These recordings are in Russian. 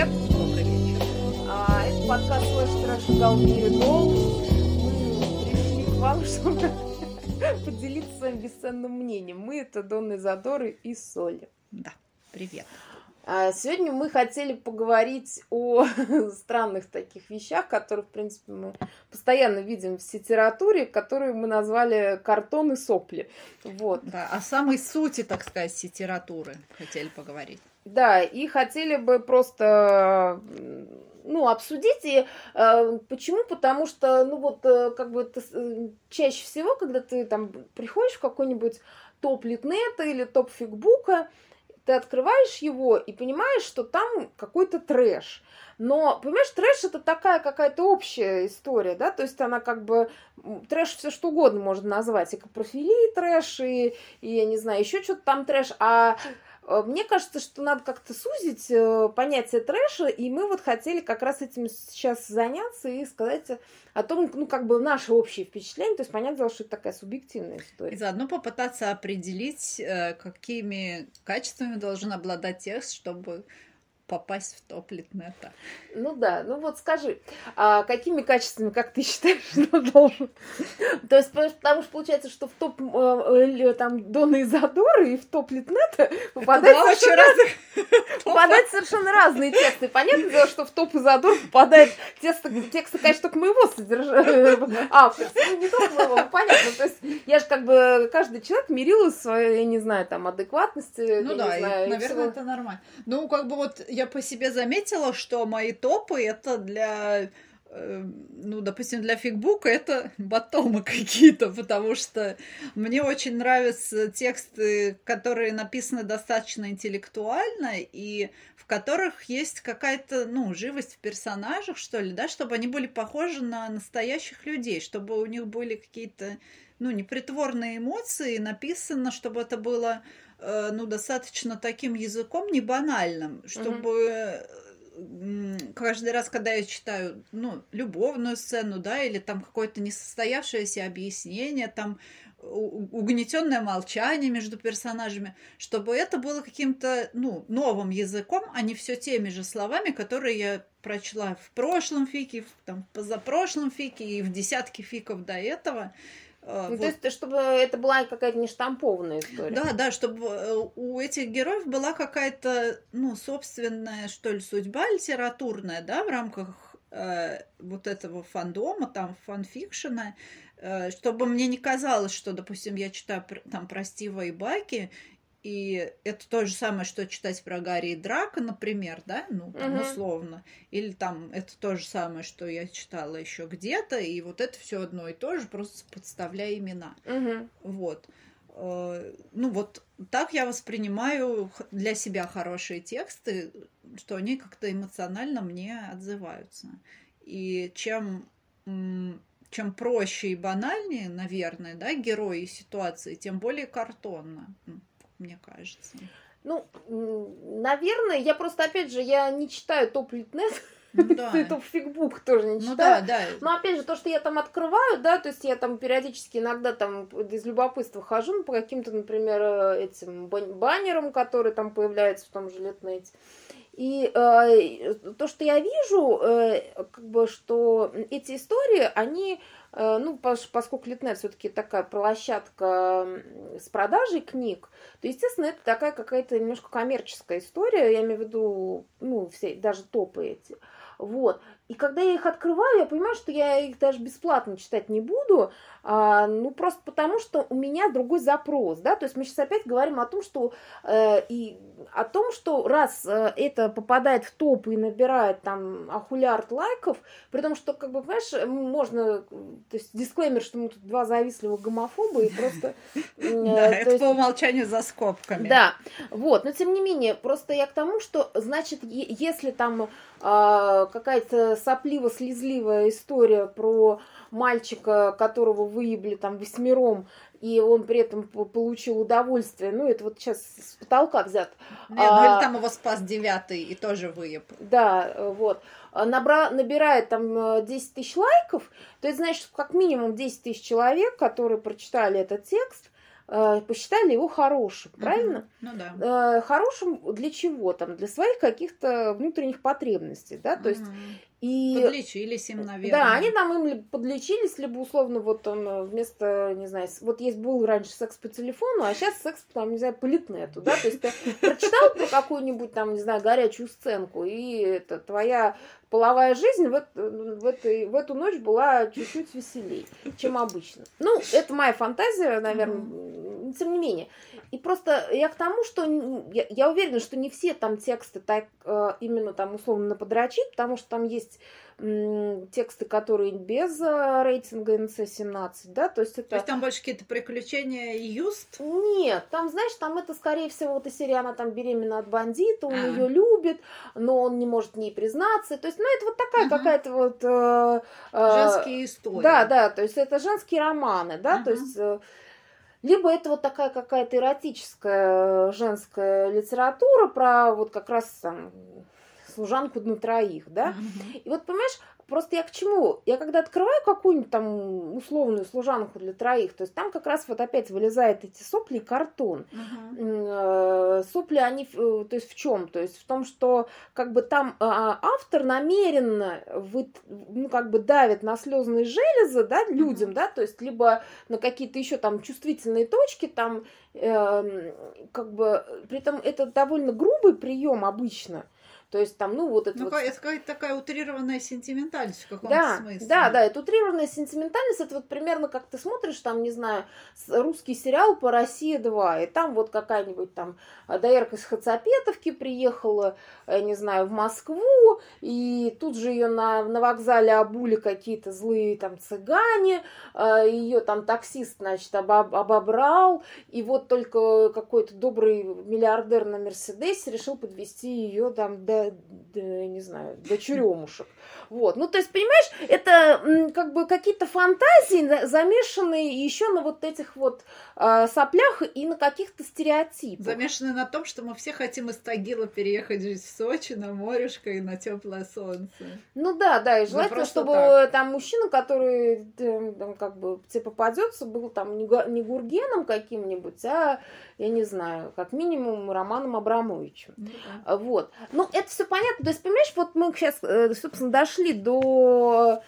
привет. Добрый вечер. А, это подкаст Слэш Трэш Галмири Дол. Мы пришли к вам, чтобы поделиться своим бесценным мнением. Мы это Донны Задоры и Соли. Да, привет. А сегодня мы хотели поговорить о странных таких вещах, которые, в принципе, мы постоянно видим в литературе, которые мы назвали картон и сопли. Вот. Да, о самой сути, так сказать, литературы хотели поговорить. Да, и хотели бы просто ну, обсудить. И э, почему? Потому что, ну, вот, э, как бы, ты, э, чаще всего, когда ты там приходишь в какой-нибудь топ Литнета или топ Фигбука, ты открываешь его и понимаешь, что там какой-то трэш. Но, понимаешь, трэш это такая какая-то общая история, да, то есть она как бы, трэш все что угодно можно назвать, и капрофилии трэш, и, и я не знаю, еще что-то там трэш, а мне кажется, что надо как-то сузить э, понятие трэша, и мы вот хотели как раз этим сейчас заняться и сказать о том, ну, как бы наше общее впечатление, то есть понятно, что это такая субъективная история. И заодно попытаться определить, э, какими качествами должен обладать текст, чтобы попасть в топ Литнета. Ну да, ну вот скажи, а какими качествами, как ты считаешь, что должен? То есть, потому что получается, что в топ э, там Дона и Задоры и в топ Литнета попадают совершенно, разных... попадают совершенно разные тексты. Понятно дело, что в топ Изодор попадает тексты, тексты, конечно, только моего содержания. А, ну не только моего, понятно. То есть я же как бы каждый человек мерил свою, я не знаю, там, адекватности. Ну да, знаю, наверное, это нормально. Ну, как бы вот я по себе заметила, что мои топы это для э, ну, допустим, для фигбука это батомы какие-то, потому что мне очень нравятся тексты, которые написаны достаточно интеллектуально и в которых есть какая-то, ну, живость в персонажах, что ли, да, чтобы они были похожи на настоящих людей, чтобы у них были какие-то, ну, непритворные эмоции, написано, чтобы это было ну, достаточно таким языком, не банальным, чтобы угу. каждый раз, когда я читаю, ну, любовную сцену, да, или там какое-то несостоявшееся объяснение, там угнетенное молчание между персонажами, чтобы это было каким-то, ну, новым языком, а не все теми же словами, которые я прочла в прошлом фике, в, там, позапрошлом фике и в десятке фиков до этого. А, ну, вот. То есть, чтобы это была какая-то не штампованная история. Да, да, чтобы э, у этих героев была какая-то, ну, собственная, что ли, судьба литературная, да, в рамках э, вот этого фандома, там, фанфикшена, э, чтобы мне не казалось, что, допустим, я читаю там про Стива и Баки, и это то же самое, что читать про Гарри и Драка, например, да, ну, там, угу. условно. Или там это то же самое, что я читала еще где-то, и вот это все одно и то же, просто подставляя имена. Угу. Вот. Э, ну, вот так я воспринимаю для себя хорошие тексты, что они как-то эмоционально мне отзываются. И чем чем проще и банальнее, наверное, да, герои и ситуации, тем более картонно мне кажется. Ну, наверное, я просто, опять же, я не читаю топ Литнет, ну, да. топ фигбук тоже не читаю. Ну, да, да. Но опять же, то, что я там открываю, да, то есть я там периодически иногда там из любопытства хожу ну, по каким-то, например, э, этим баннерам, которые там появляются в том же Литнете. И э, то, что я вижу, э, как бы, что эти истории, они Э, ну, поскольку Литнет все-таки такая площадка с продажей книг, то, естественно, это такая какая-то немножко коммерческая история, я имею в виду, ну, все, даже топы эти. Вот. И когда я их открываю, я понимаю, что я их даже бесплатно читать не буду, а, ну просто потому, что у меня другой запрос, да, то есть мы сейчас опять говорим о том, что э, и о том, что раз э, это попадает в топ и набирает там ахулярд лайков, при том, что, как бы, понимаешь, можно, то есть дисклеймер, что мы тут два завистливых гомофоба и просто... Да, это по умолчанию за скобками. Да, вот, но тем не менее, просто я к тому, что, значит, если там а, какая-то сопливо-слезливая история про мальчика, которого выебли там восьмером, и он при этом получил удовольствие. Ну, это вот сейчас с потолка взят. Нет, ну а, или там его спас девятый и тоже выеб. Да, вот. Набра, набирает там 10 тысяч лайков, то есть, значит, как минимум 10 тысяч человек, которые прочитали этот текст, э, посчитали его хорошим, правильно? Ну да. Э, хорошим для чего там? Для своих каких-то внутренних потребностей, да, то есть и... Подлечились им, наверное. Да, они там им подлечились, либо условно вот он э, вместо, не знаю, вот есть был раньше секс по телефону, а сейчас секс там, не знаю, по литнету, да, то есть ты прочитал про какую-нибудь там, не знаю, горячую сценку, и это твоя половая жизнь в, в, этой, в эту ночь была чуть-чуть веселее, чем обычно. Ну, это моя фантазия, наверное, mm-hmm. тем не менее. И просто я к тому, что я, я уверена, что не все там тексты так э, именно там условно подрочить, потому что там есть тексты, которые без э, рейтинга НЦ-17, да, то есть это... То есть там больше какие-то приключения и юст? Нет, там, знаешь, там это, скорее всего, вот эта серия, она там беременна от бандита, он а. ее любит, но он не может ней признаться, то есть, ну, это вот такая угу. какая-то вот... Э, э, Женские истории. Да, да, то есть это женские романы, да, угу. то есть... Э, либо это вот такая какая-то эротическая женская литература про вот как раз там служанку на троих, да. И вот, понимаешь, Просто я к чему? Я когда открываю какую-нибудь там условную служанку для троих, то есть там как раз вот опять вылезают эти сопли и картон. Uh-huh. Сопли, они, э, то есть в чем? То есть в том, что как бы там а, автор намеренно вы, ну, как бы давит на слезные железы, да, людям, uh-huh. да, то есть либо на какие-то еще там чувствительные точки, там, э, как бы, при этом это довольно грубый прием обычно. То есть там, ну, вот это ну, вот... Это какая-то такая утрированная сентиментальность в каком-то да, смысле. Да, да, это утрированная сентиментальность, это вот примерно как ты смотришь там, не знаю, русский сериал по «Россия-2», и там вот какая-нибудь там доярка из Хацапетовки приехала, я не знаю, в Москву, и тут же ее на, на вокзале обули какие-то злые там цыгане, а, ее там таксист, значит, обоб, обобрал, и вот только какой-то добрый миллиардер на Мерседесе решил подвести ее там до до, не знаю, до черемушек. Вот. Ну, то есть, понимаешь, это как бы какие-то фантазии, замешанные еще на вот этих вот э, соплях и на каких-то стереотипах. Замешанные на том, что мы все хотим из Тагила переехать жить в Сочи на морешко и на теплое солнце. Ну да, да, и желательно, чтобы так. там мужчина, который там, как бы тебе попадется, был там не, не Гургеном каким-нибудь, а я не знаю, как минимум Романом Абрамовичем. Ну, да. Вот. Ну, это все понятно. То есть, понимаешь, вот мы сейчас, э, собственно, дошли до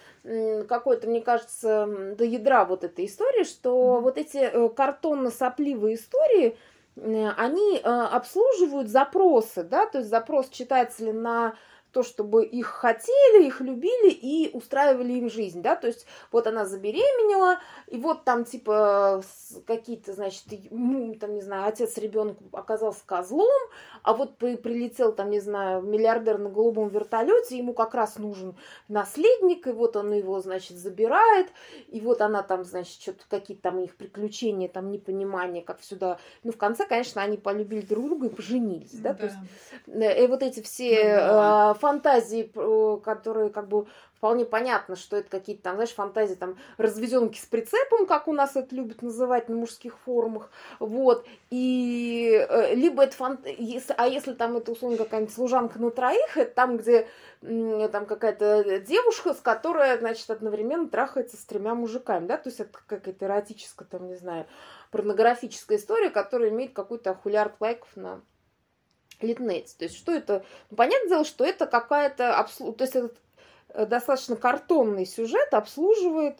какой-то, мне кажется, до ядра вот этой истории, что mm-hmm. вот эти э, картонно-сопливые истории, они э, обслуживают запросы, да, то есть запрос читателя на то, чтобы их хотели, их любили и устраивали им жизнь, да, то есть вот она забеременела, и вот там типа какие-то, значит, ну, там, не знаю, отец ребенка оказался козлом, а вот при, прилетел там, не знаю, миллиардер на голубом вертолете, ему как раз нужен наследник, и вот он его, значит, забирает, и вот она там, значит, что-то какие-то там у них приключения, там непонимание, как сюда, ну, в конце, конечно, они полюбили друг друга и поженились, да, да. то есть, э, и вот эти все ну, да фантазии, которые как бы вполне понятно, что это какие-то там, знаешь, фантазии там разведенки с прицепом, как у нас это любят называть на мужских форумах, вот, и э, либо это фант... а если там это условно какая-нибудь служанка на троих, это там, где там какая-то девушка, с которой, значит, одновременно трахается с тремя мужиками, да, то есть это какая-то эротическая, там, не знаю, порнографическая история, которая имеет какой-то ахулярд лайков на Литнете. То есть что это? Ну, понятное дело, что это какая-то... Обслу... То есть этот э, достаточно картонный сюжет обслуживает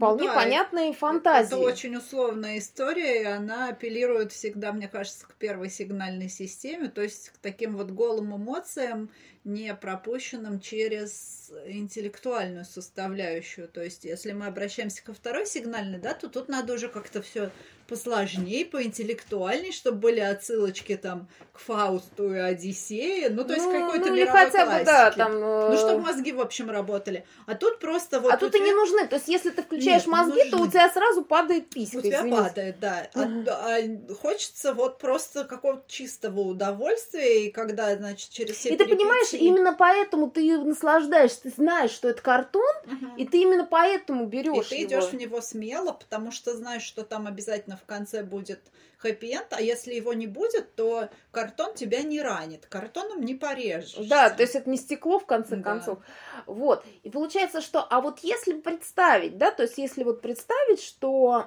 вполне ну, да, понятные фантазии. Это очень условная история, и она апеллирует всегда, мне кажется, к первой сигнальной системе, то есть к таким вот голым эмоциям, не пропущенным через интеллектуальную составляющую. То есть, если мы обращаемся ко второй сигнальной, да, то тут надо уже как-то все посложнее, поинтеллектуальней, чтобы были отсылочки там к Фаусту и Одиссее, ну, то есть ну, какой-то ну, мировой хотя классики. бы, да, там... Э... Ну, чтобы мозги, в общем, работали. А тут просто вот... А тут и не нужны, то есть если ты включаешь Нет, мозги, нужны. то у тебя сразу падает писька, У тебя извините. падает, да. А, а хочется вот просто какого-то чистого удовольствия, и когда, значит, через все И ты понимаешь, именно поэтому ты наслаждаешься, ты знаешь, что это картон, угу. и ты именно поэтому берешь И ты идешь в него смело, потому что знаешь, что там обязательно в конце будет хэппи-энд, а если его не будет, то картон тебя не ранит, картоном не порежешь. Да, то есть это не стекло в конце да. концов. Вот. И получается, что, а вот если представить, да, то есть если вот представить, что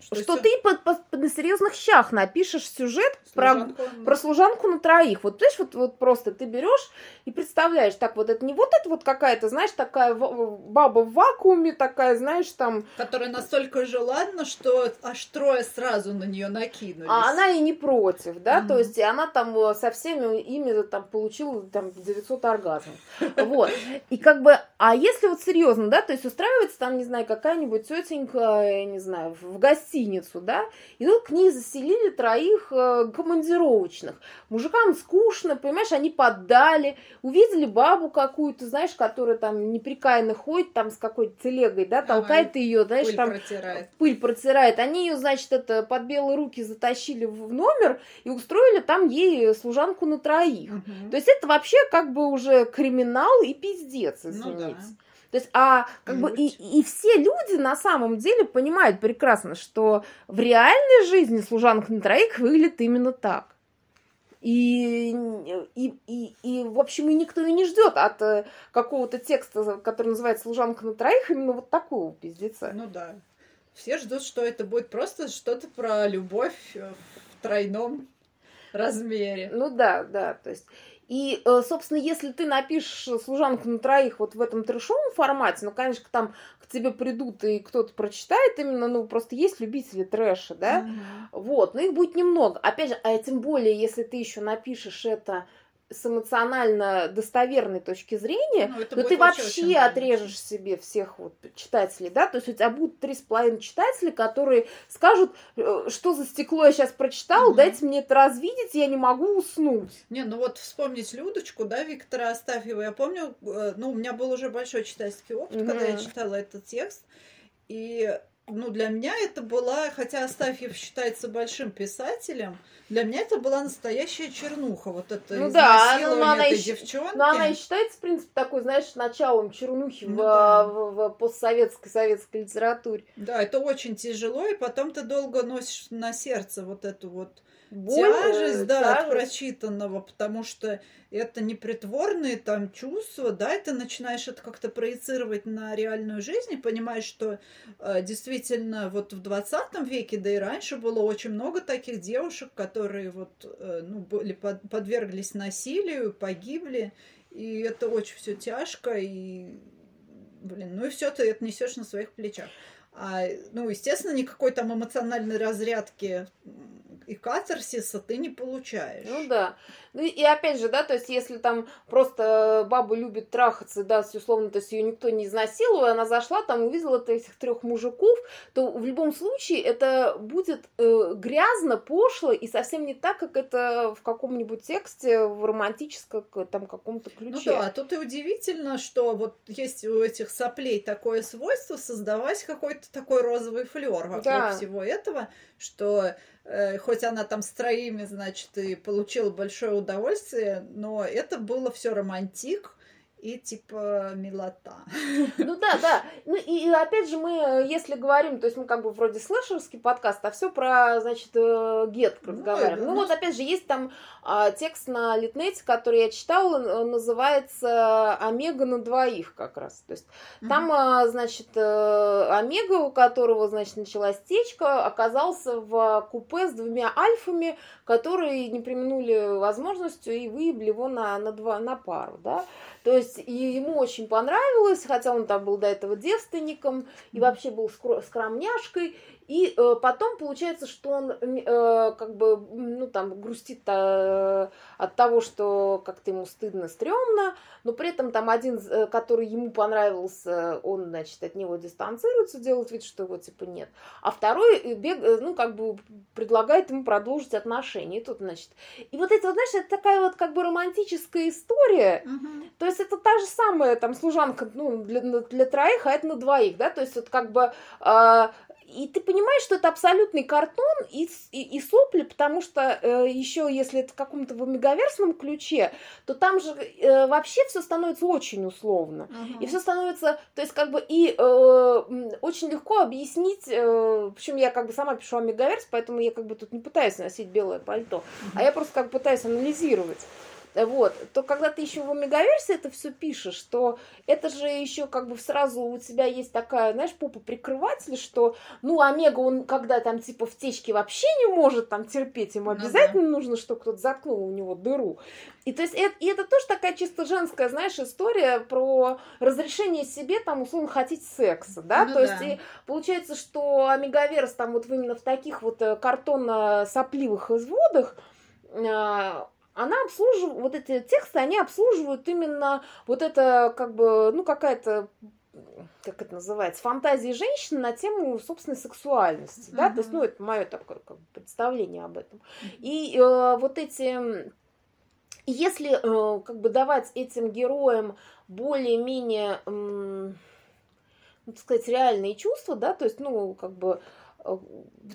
что, что ты под, под, под, на серьезных щах напишешь сюжет Служанку. про, про служанку на троих. Вот, знаешь, вот, вот просто ты берешь и представляешь, так вот это не вот это вот какая-то, знаешь, такая баба в вакууме, такая, знаешь, там... Которая настолько желанна, что аж трое сразу на нее накинулись. А она и не против, да, mm то есть и она там э, со всеми ими там получила там 900 оргазмов. Вот. И как бы, а если вот серьезно, да, то есть устраивается там, не знаю, какая-нибудь тетенька, я не знаю, в гостиницу, да, и тут к ней заселили троих э, командировочных. Мужикам скучно, понимаешь, они поддали, увидели бабу какую-то, знаешь, которая там неприкаянно ходит, там с какой-то телегой, да, толкает ага, ее, знаешь, пыль там протирает. пыль протирает. Они ее, значит, это под белые руки затащили в номер и устроили там ей служанку на троих. Угу. То есть это вообще как бы уже криминал и пиздец, извините. Ну, да. То есть, а как бы и, и все люди на самом деле понимают прекрасно, что в реальной жизни служанка на троих выглядит именно так. И, и, и, и, в общем, и никто и не ждет от э, какого-то текста, который называется «Служанка на троих», именно вот такого пиздеца. Ну да. Все ждут, что это будет просто что-то про любовь в тройном размере. Ну да, да, то есть... И, э, собственно, если ты напишешь служанку на троих вот в этом трешовом формате, ну, конечно, там к тебе придут и кто-то прочитает именно, ну, просто есть любители трэша, да, mm-hmm. вот, но их будет немного. Опять же, а тем более, если ты еще напишешь это с эмоционально достоверной точки зрения, ну, то ты вообще отрежешь себе всех вот читателей, да, то есть у тебя будут три с половиной читателей, которые скажут, э, что за стекло я сейчас прочитал, угу. дайте мне это развидеть, я не могу уснуть. Не, ну вот вспомнить Людочку, да, Виктора Астафьева, я помню, э, ну, у меня был уже большой читательский опыт, угу. когда я читала этот текст, и ну, для меня это была, хотя Астафьев считается большим писателем, для меня это была настоящая чернуха, вот это ну, да, ну, но она этой и, девчонки. Но она и считается, в принципе, такой, знаешь, началом чернухи ну, в, да. в, в постсоветской советской литературе. Да, это очень тяжело, и потом ты долго носишь на сердце вот эту вот Боль, тяжесть, да, тяжесть. от прочитанного, потому что это непритворные там чувства, да, и ты начинаешь это как-то проецировать на реальную жизнь и понимаешь, что э, действительно вот в 20 веке, да и раньше было очень много таких девушек, которые вот, э, ну, были под, подверглись насилию, погибли, и это очень все тяжко, и, блин, ну и все ты это несешь на своих плечах. А, ну, естественно, никакой там эмоциональной разрядки и катарсиса ты не получаешь. Ну да. Ну и опять же, да, то есть если там просто баба любит трахаться, да, условно, то есть ее никто не изнасиловал, она зашла, там увидела этих трех мужиков, то в любом случае это будет э, грязно, пошло и совсем не так, как это в каком-нибудь тексте в романтическом там каком-то ключе. Ну да, тут и удивительно, что вот есть у этих соплей такое свойство создавать какой-то такой розовый флер вокруг да. всего этого, что хоть она там с троими, значит, и получила большое удовольствие, но это было все романтик, и типа милота. Ну да, да. Ну и, и опять же мы, если говорим, то есть мы как бы вроде слэшерский подкаст, а все про, значит, э, гет ну, разговариваем. Ну, ну вот опять же есть там а, текст на Литнете, который я читала, называется «Омега на двоих» как раз. То есть mm-hmm. там, а, значит, э, Омега, у которого, значит, началась течка, оказался в купе с двумя альфами, которые не применули возможностью и выебли его на, на, два, на пару, да. То есть и ему очень понравилось, хотя он там был до этого девственником и вообще был скромняшкой. И э, потом получается, что он э, как бы, ну там, грустит э, от того, что как-то ему стыдно, стрёмно, но при этом там один, э, который ему понравился, он, значит, от него дистанцируется, делает вид, что его типа нет. А второй, э, бег, э, ну, как бы предлагает ему продолжить отношения. И тут, значит, и вот это, вот, знаешь, это такая вот как бы романтическая история. Угу. То есть это та же самая там служанка, ну, для, для троих, а это на двоих, да, то есть вот как бы э, и ты понимаешь, что это абсолютный картон и, и, и сопли, потому что э, еще если это в каком-то в мегаверсном ключе, то там же э, вообще все становится очень условно. Uh-huh. И все становится, то есть как бы и э, очень легко объяснить, э, причем я как бы сама пишу о мегаверс, поэтому я как бы тут не пытаюсь носить белое пальто, uh-huh. а я просто как бы пытаюсь анализировать. Вот, то когда ты еще в омегаверсии это все пишешь, то это же еще как бы сразу у тебя есть такая, знаешь, попа прикрыватель, что, ну, омега, он когда там типа в течке вообще не может там терпеть, ему обязательно ну, да. нужно, чтобы кто-то заткнул у него дыру. И то есть это, и это тоже такая чисто женская, знаешь, история про разрешение себе там условно хотеть секса, да, ну, то да. есть и получается, что омегаверс там вот именно в таких вот э, картонно-сопливых изводах а, она обслуживает, вот эти тексты, они обслуживают именно вот это, как бы, ну, какая-то как это называется, фантазии женщины на тему собственной сексуальности, uh-huh. да, то есть, ну, это мое такое как бы, представление об этом. И э, вот эти, если э, как бы давать этим героям более-менее, э, ну, так сказать, реальные чувства, да, то есть, ну, как бы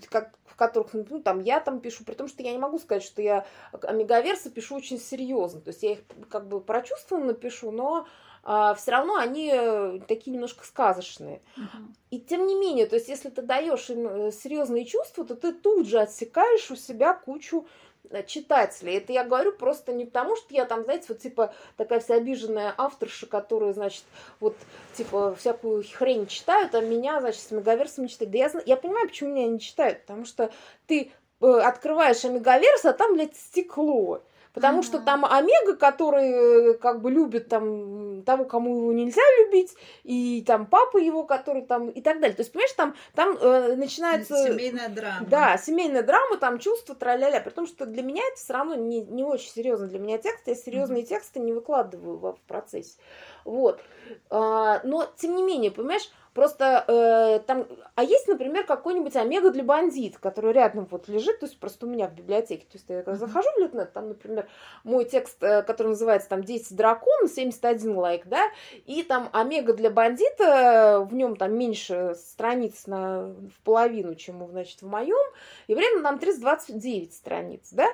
как, в которых, ну, там, я там пишу, при том, что я не могу сказать, что я омегаверсы пишу очень серьезно, то есть я их как бы прочувствованно пишу, но а, все равно они э, такие немножко сказочные. Uh-huh. И тем не менее, то есть если ты даешь им э, серьезные чувства, то ты тут же отсекаешь у себя кучу Э, читателей. Это я говорю просто не потому, что я там, знаете, вот типа такая вся обиженная авторша, которая, значит, вот типа всякую хрень читают, а меня, значит, с мегаверсом читают. Да я, я понимаю, почему меня не читают, потому что ты э, открываешь мегаверс, а там, блядь, стекло. Потому mm-hmm. что там Омега, который э, как бы любит там того, кому его нельзя любить, и там папа его, который там и так далее. То есть, понимаешь, там, там э, начинается... Семейная драма. Да, семейная драма, там чувства, траля-ля. При том, что для меня это все равно не, не очень серьезно. Для меня текст, я серьезные mm-hmm. тексты не выкладываю в, в процессе. Вот. А, но, тем не менее, понимаешь, Просто э, там, а есть, например, какой-нибудь омега для бандит, который рядом вот лежит, то есть просто у меня в библиотеке. То есть я когда захожу в Литнет, там, например, мой текст, э, который называется там 10 дракон, 71 лайк, да, и там омега для бандита, в нем там меньше страниц на, в половину, чем, значит, в моем, и время там 329 страниц, да,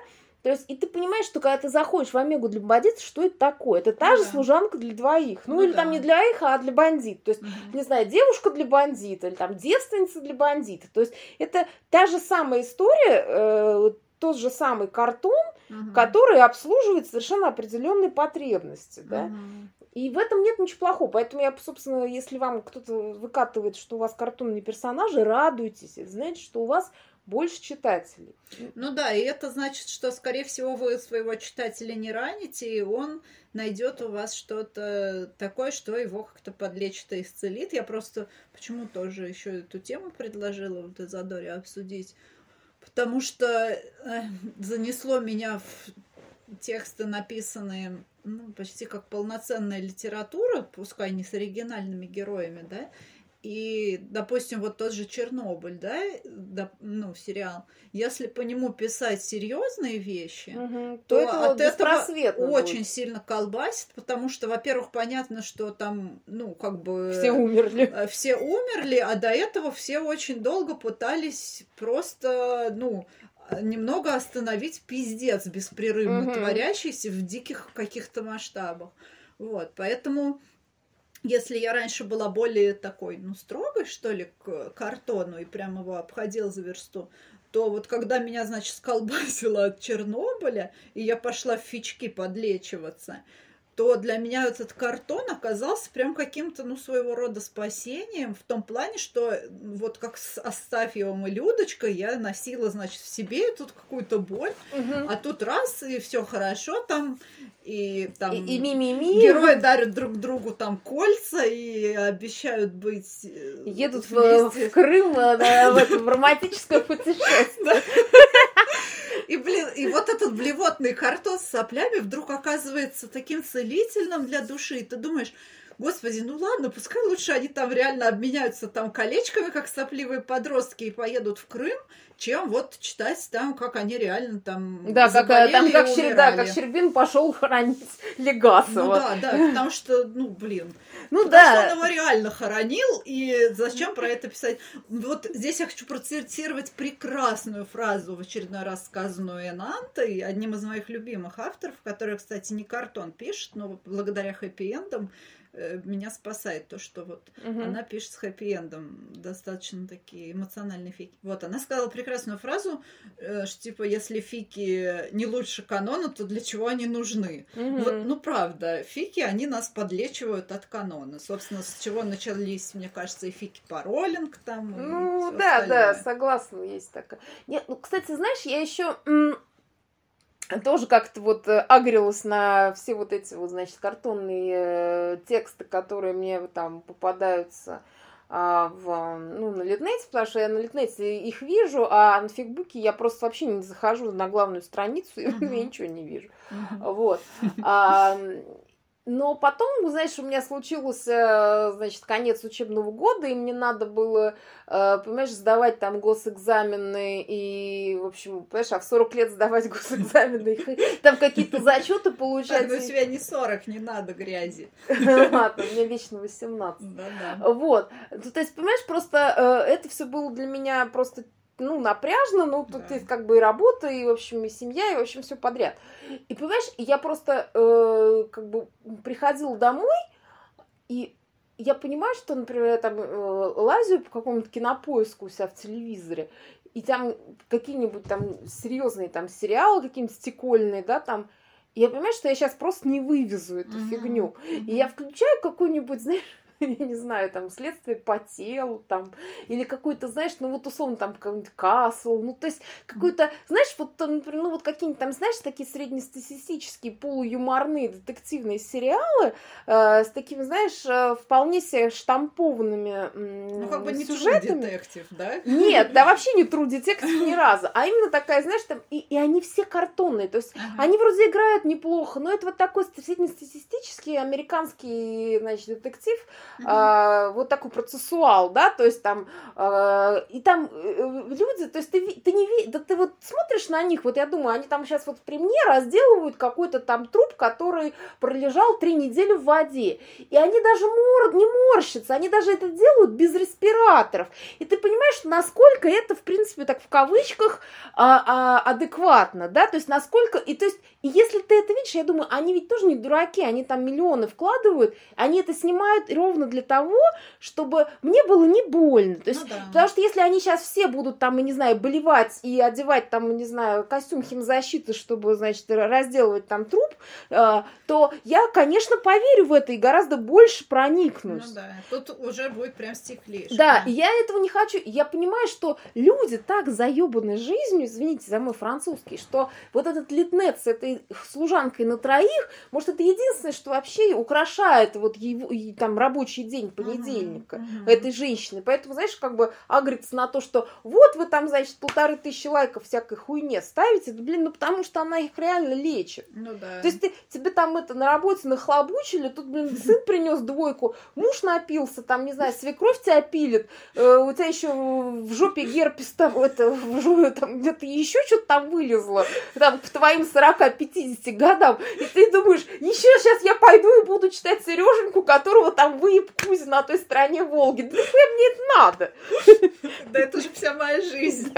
то есть, и ты понимаешь, что когда ты заходишь в Омегу для бандитов, что это такое? Это та ну, же да. служанка для двоих. Ну, ну или да. там не для их, а для бандитов. То есть, угу. не знаю, девушка для бандита, или там девственница для бандита. То есть, это та же самая история, э, тот же самый картон, угу. который обслуживает совершенно определенные потребности, да. Угу. И в этом нет ничего плохого. Поэтому я, собственно, если вам кто-то выкатывает, что у вас картонные персонажи, радуйтесь. Знаете, что у вас больше читателей. Ну да, и это значит, что, скорее всего, вы своего читателя не раните, и он найдет у вас что-то такое, что его как-то подлечит и исцелит. Я просто почему тоже еще эту тему предложила в Дезадоре обсудить, потому что э, занесло меня в тексты, написанные ну, почти как полноценная литература, пускай не с оригинальными героями, да, и, допустим, вот тот же Чернобыль, да, да ну, сериал, если по нему писать серьезные вещи, угу, то, то это от этого очень будет. сильно колбасит, потому что, во-первых, понятно, что там, ну, как бы... Все умерли. Э, все умерли, а до этого все очень долго пытались просто, ну, немного остановить пиздец беспрерывно угу. творящийся в диких каких-то масштабах. Вот, поэтому если я раньше была более такой, ну, строгой, что ли, к картону и прямо его обходила за версту, то вот когда меня, значит, сколбасило от Чернобыля, и я пошла в фички подлечиваться, то для меня этот картон оказался прям каким-то, ну, своего рода спасением в том плане, что вот как с Астафьевым и Людочкой я носила, значит, в себе тут какую-то боль, угу. а тут раз, и все хорошо там, и там и, и ми-ми-ми. герои дарят друг другу там кольца и обещают быть э, Едут в, в Крым э, в, в романтическое путешествие. И, блин, и вот этот блевотный картон с соплями вдруг оказывается таким целительным для души. И ты думаешь, господи, ну ладно, пускай лучше они там реально обменяются там колечками, как сопливые подростки, и поедут в Крым, чем вот читать там, как они реально там Да, как, э, там, как, Щер, да, как Щербин пошел хранить Легасова. Ну да, да, потому что, ну, блин. Ну да. Что он его реально хоронил, и зачем про это писать? Вот здесь я хочу процитировать прекрасную фразу, в очередной раз сказанную Энантой, одним из моих любимых авторов, который, кстати, не картон пишет, но благодаря хэппи-эндам меня спасает то, что вот Мгм. она пишет с хэппи-эндом, достаточно такие эмоциональные фики. Вот, она сказала прекрасную фразу, э, что типа, если фики не лучше канона, то для чего они нужны? Мгм. Вот, ну, правда, фики, они нас подлечивают от канона. Собственно, с чего начались, мне кажется, и фики по роллинг там. Ну да, да, остальное. согласна, есть такая. Нет, ну, кстати, знаешь, я еще тоже как-то вот э, агрилась на все вот эти вот, значит, картонные э, тексты, которые мне там попадаются а, в, ну, на Литнете, потому что я на Литнете их вижу, а на Фигбуке я просто вообще не захожу на главную страницу, и Мгм. я ничего не вижу. Мгм. Вот. А, но потом, знаешь, у меня случился, значит, конец учебного года, и мне надо было, э, понимаешь, сдавать там госэкзамены, и, в общем, понимаешь, а в 40 лет сдавать госэкзамены, там какие-то зачеты Так, получать. ну, у тебя не 40, не надо грязи. Ладно, у меня вечно 18. Да-да. Вот. Ну, То есть, понимаешь, просто э, это все было для меня просто ну, напряжно, ну, тут Да. есть как бы и работа, и, в общем, и семья, и, в общем, все подряд. И, понимаешь, я просто э, как бы приходила домой, и я понимаю, что, например, я там э, лазю по какому-то кинопоиску у себя в телевизоре, и там какие-нибудь там серьезные там сериалы какие-нибудь стекольные, да, там, и я понимаю, что я сейчас просто не вывезу эту Мгм. фигню. И я включаю какой-нибудь, знаешь, я не знаю, там, следствие по телу, там, или какой-то, знаешь, ну вот условно там какой-нибудь касл, ну то есть какой-то, знаешь, вот, например, ну вот какие-нибудь там, знаешь, такие среднестатистические полуюморные детективные сериалы э, с такими, знаешь, э, вполне себе штампованными м, Ну, как бы не сюжетами. детектив, да? Нет, да вообще не true детектив ни разу, а именно такая, знаешь, там, и, и они все картонные, то есть Ага. они вроде играют неплохо, но это вот такой среднестатистический американский, значит, детектив, А, вот такой процессуал, да, то есть там, а, и там э, люди, то есть ты, ты не да ты вот смотришь на них, вот я думаю, они там сейчас вот при мне разделывают какой-то там труп, который пролежал три недели в воде, и они даже мор, не морщатся, они даже это делают без респираторов, и ты понимаешь, насколько это, в принципе, так в кавычках а, а, адекватно, да, то есть насколько, и то есть, и если ты это видишь, я думаю, они ведь тоже не дураки, они там миллионы вкладывают, они это снимают ровно для того, чтобы мне было не больно, то есть, Ну да. потому что если они сейчас все будут там, я не знаю, болевать и одевать там, не знаю, костюм химзащиты, чтобы, значит, разделывать там труп, э, то я, конечно, поверю в это и гораздо больше проникнусь. Ну да, тут уже будет прям стеклишь. Да, и я этого не хочу. Я понимаю, что люди так заебаны жизнью, извините за мой французский, что вот этот литнет с этой служанкой на троих, может, это единственное, что вообще украшает вот его и там рабочий день понедельника Мгм. этой женщины. Поэтому, знаешь, как бы агрится на то, что вот вы там, значит, полторы тысячи лайков всякой хуйне ставите, да, блин, ну потому что она их реально лечит. Ну да. То есть ты, тебе там это на работе нахлобучили, тут, блин, сын принес двойку, муж напился, там, не знаю, свекровь тебя пилит, э, у тебя еще в жопе герпес там, это, в жопе там где-то еще что-то там вылезло, там, к твоим 40-50 годам, и ты думаешь, еще сейчас я пойду и буду читать Сереженьку, которого там выеб Кузя на той стороне Волги. Да нахуя мне это надо? Да это же вся моя жизнь.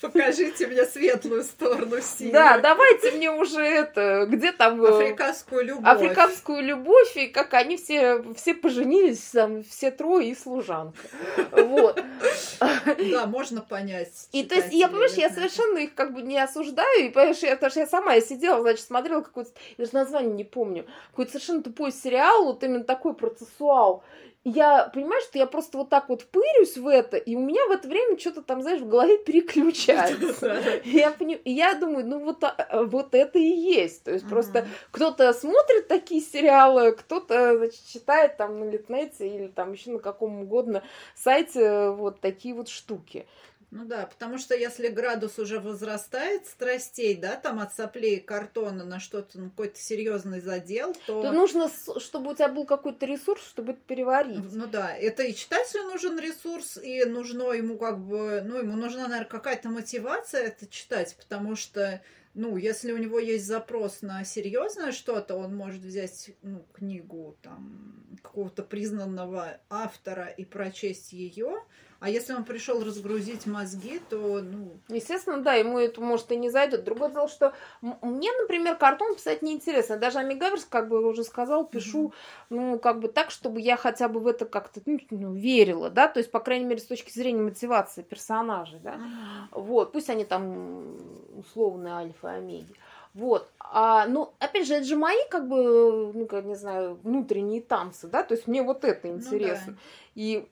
Покажите мне светлую сторону силы. да, давайте мне уже это, где там... э, Африканскую любовь. африканскую любовь, и как они все, все поженились, там, все трое и служанка. Вот. Да, можно понять. И то есть, я, понимаешь, я совершенно их как бы не осуждаю, и, понимаешь, я, потому что я сама, я сидела, значит, смотрела какой-то, я даже название не помню, какой-то совершенно тупой сериал, вот именно такой процессуал. И я понимаю, что я просто вот так вот пырюсь в это, и у меня в это время что-то там, знаешь, в голове переключается. И я, поним- я думаю, ну вот, а, вот это и есть. То есть просто кто-то смотрит такие сериалы, кто-то значит, читает там на Литнете или там еще на каком угодно сайте вот такие вот штуки. Ну да, потому что если градус уже возрастает страстей, да, там от соплей картона на что-то, на какой-то серьезный задел, то... То нужно, чтобы у тебя был какой-то ресурс, чтобы это переварить. Ну да, это и читателю нужен ресурс, и нужно ему как бы, ну, ему нужна, наверное, какая-то мотивация это читать, потому что, ну, если у него есть запрос на серьезное что-то, он может взять, ну, книгу там какого-то признанного автора и прочесть ее, А если он пришел разгрузить мозги, то, ну... Естественно, да, ему это может и не зайдет. Другое дело, что мне, например, картон писать неинтересно. Даже Амигаверс, как бы уже сказал, пишу, mm-hmm. ну, как бы так, чтобы я хотя бы в это как-то ну, ну, верила, да, то есть, по крайней мере, с точки зрения мотивации персонажей, да. Mm-hmm. Вот, пусть они там условные альфа и омеги. Вот. А, ну, опять же, это же мои, как бы, ну, как, не знаю, внутренние танцы, да, то есть мне вот это интересно. Ну, да. И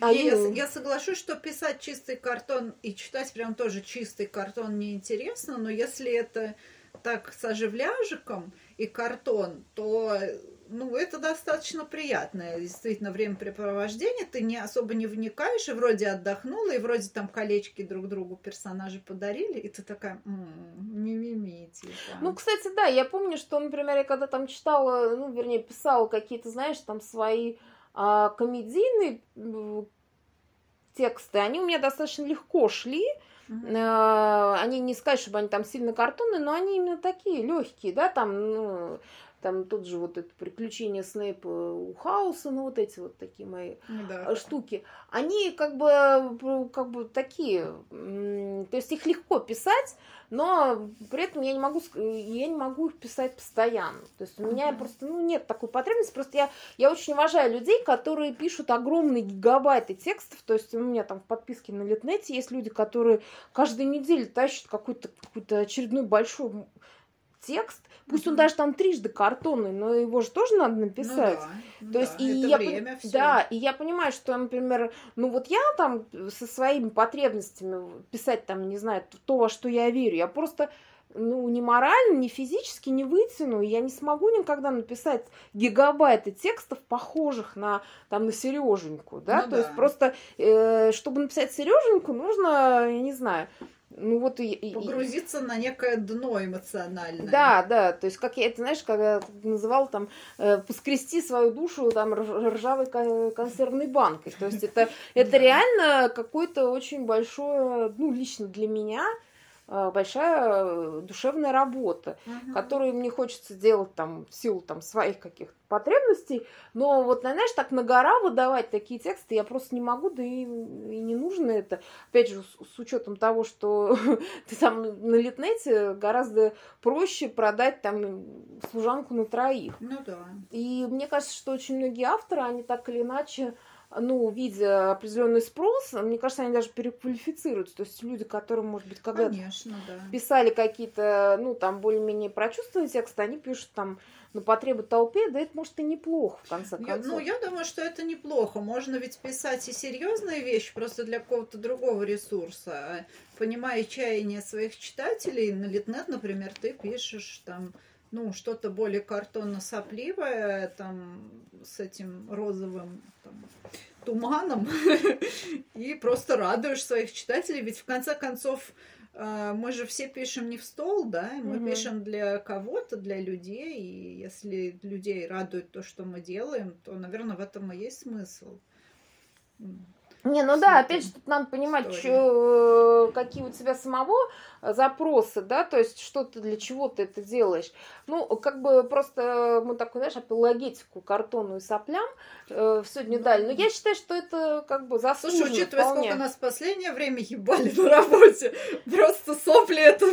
а я, я соглашусь, что писать чистый картон и читать прям тоже чистый картон неинтересно, но если это так с оживляжиком и картон, то ну, это достаточно приятное действительно времяпрепровождение. Ты не особо не вникаешь, и вроде отдохнула, и вроде там колечки друг другу персонажи подарили, и ты такая, мимими, типа. Ну, кстати, да, я помню, что, например, я когда там читала, ну, вернее, писала какие-то, знаешь, там свои а, комедийные тексты, они у меня достаточно легко шли. Uh-huh. Они не сказать, чтобы они там сильно картонные, но они именно такие легкие, да, там, ну, там тот же вот это приключение Снейпа у Хауса, ну вот эти вот такие мои да. штуки, они как бы, как бы такие, то есть их легко писать, но при этом я не могу, я не могу их писать постоянно. То есть у меня uh-huh. просто ну, нет такой потребности. Просто я, я очень уважаю людей, которые пишут огромные гигабайты текстов. То есть у меня там в подписке на Литнете есть люди, которые каждую неделю тащат какой-то какой очередной большой текст, пусть он даже там трижды картонный, но его же тоже надо написать. Ну, да, То есть да, и это я время пон... да, и я понимаю, что, например, ну вот я там со своими потребностями писать там, не знаю, то, во что я верю, я просто ну, ни морально, ни физически не вытяну, я не смогу никогда написать гигабайты текстов, похожих на, там, на Сереженьку, да, ну, то да. есть просто, э, чтобы написать Сереженьку, нужно, я не знаю, ну вот и, погрузиться и, на некое дно эмоциональное. Да, да, то есть как я это знаешь, когда называл там э, поскрести свою душу там ржавой консервной банкой, то есть это это реально какой-то очень большое, ну лично для меня большая э, душевная работа, угу. которую мне хочется делать там в силу там своих каких-то потребностей, но вот, знаешь, так на гора выдавать такие тексты я просто не могу, да и, и не нужно это. Опять же, с, с учетом того, что ты там на Литнете гораздо проще продать там служанку на троих. Ну да. И мне кажется, что очень многие авторы, они так или иначе ну, видя определенный спрос, мне кажется, они даже переквалифицируются. То есть люди, которые, может быть, когда да. писали какие-то, ну, там, более-менее прочувствованные тексты, они пишут там на потребу толпе, да это может и неплохо, в конце концов. Я, ну, я думаю, что это неплохо. Можно ведь писать и серьезные вещи просто для какого-то другого ресурса. Понимая чаяние своих читателей, на Литнет, например, ты пишешь там ну, что-то более картонно-сопливое, там, с этим розовым там, туманом, и просто радуешь своих читателей, ведь в конце концов э, мы же все пишем не в стол, да, мы mm-hmm. пишем для кого-то, для людей, и если людей радует то, что мы делаем, то, наверное, в этом и есть смысл. Не, ну да, опять же, тут надо понимать, что, какие у тебя самого запросы, да, то есть что ты, для чего ты это делаешь. Ну, как бы просто мы такую, знаешь, апологетику картонную соплям э, сегодня ну, дали. Но я считаю, что это как бы заслуженно Слушай, учитывая, вполне. сколько нас в последнее время ебали на работе, просто сопли это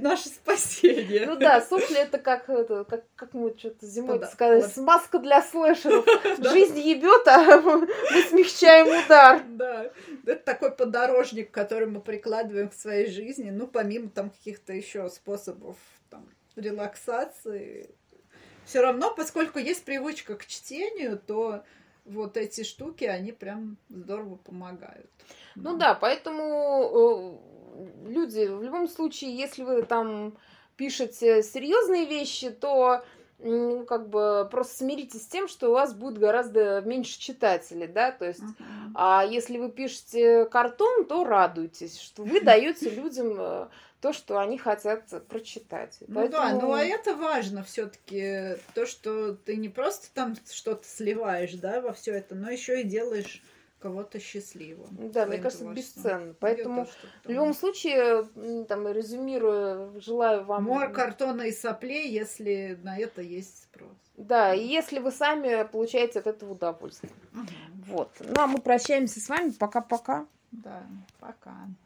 наше спасение. Ну да, сопли это как, это, как, как мы что-то зимой да, сказали, вот. смазка для слэшеров. Жизнь ебет, а мы смягчаем удар. Да, это такой подорожник, который мы прикладываем к своей жизни, ну, помимо там каких-то еще способов там, релаксации. Все равно, поскольку есть привычка к чтению, то вот эти штуки, они прям здорово помогают. Ну да, поэтому э, люди, в любом случае, если вы там пишете серьезные вещи, то ну, как бы просто смиритесь с тем, что у вас будет гораздо меньше читателей, да, то есть, uh-huh. а если вы пишете картон, то радуйтесь, что вы даете людям э, то, что они хотят прочитать. Ну Поэтому... да, ну а это важно все-таки то, что ты не просто там что-то сливаешь, да, во все это, но еще и делаешь кого-то счастливым. Да, мне кажется, творчеством. бесценно. Поэтому тоже, в любом случае, там, резюмируя, желаю вам... Мор картона и соплей, если на это есть спрос. Да, и если вы сами получаете от этого удовольствие. Угу. Вот. Ну, а мы прощаемся с вами. Пока-пока. Да, пока.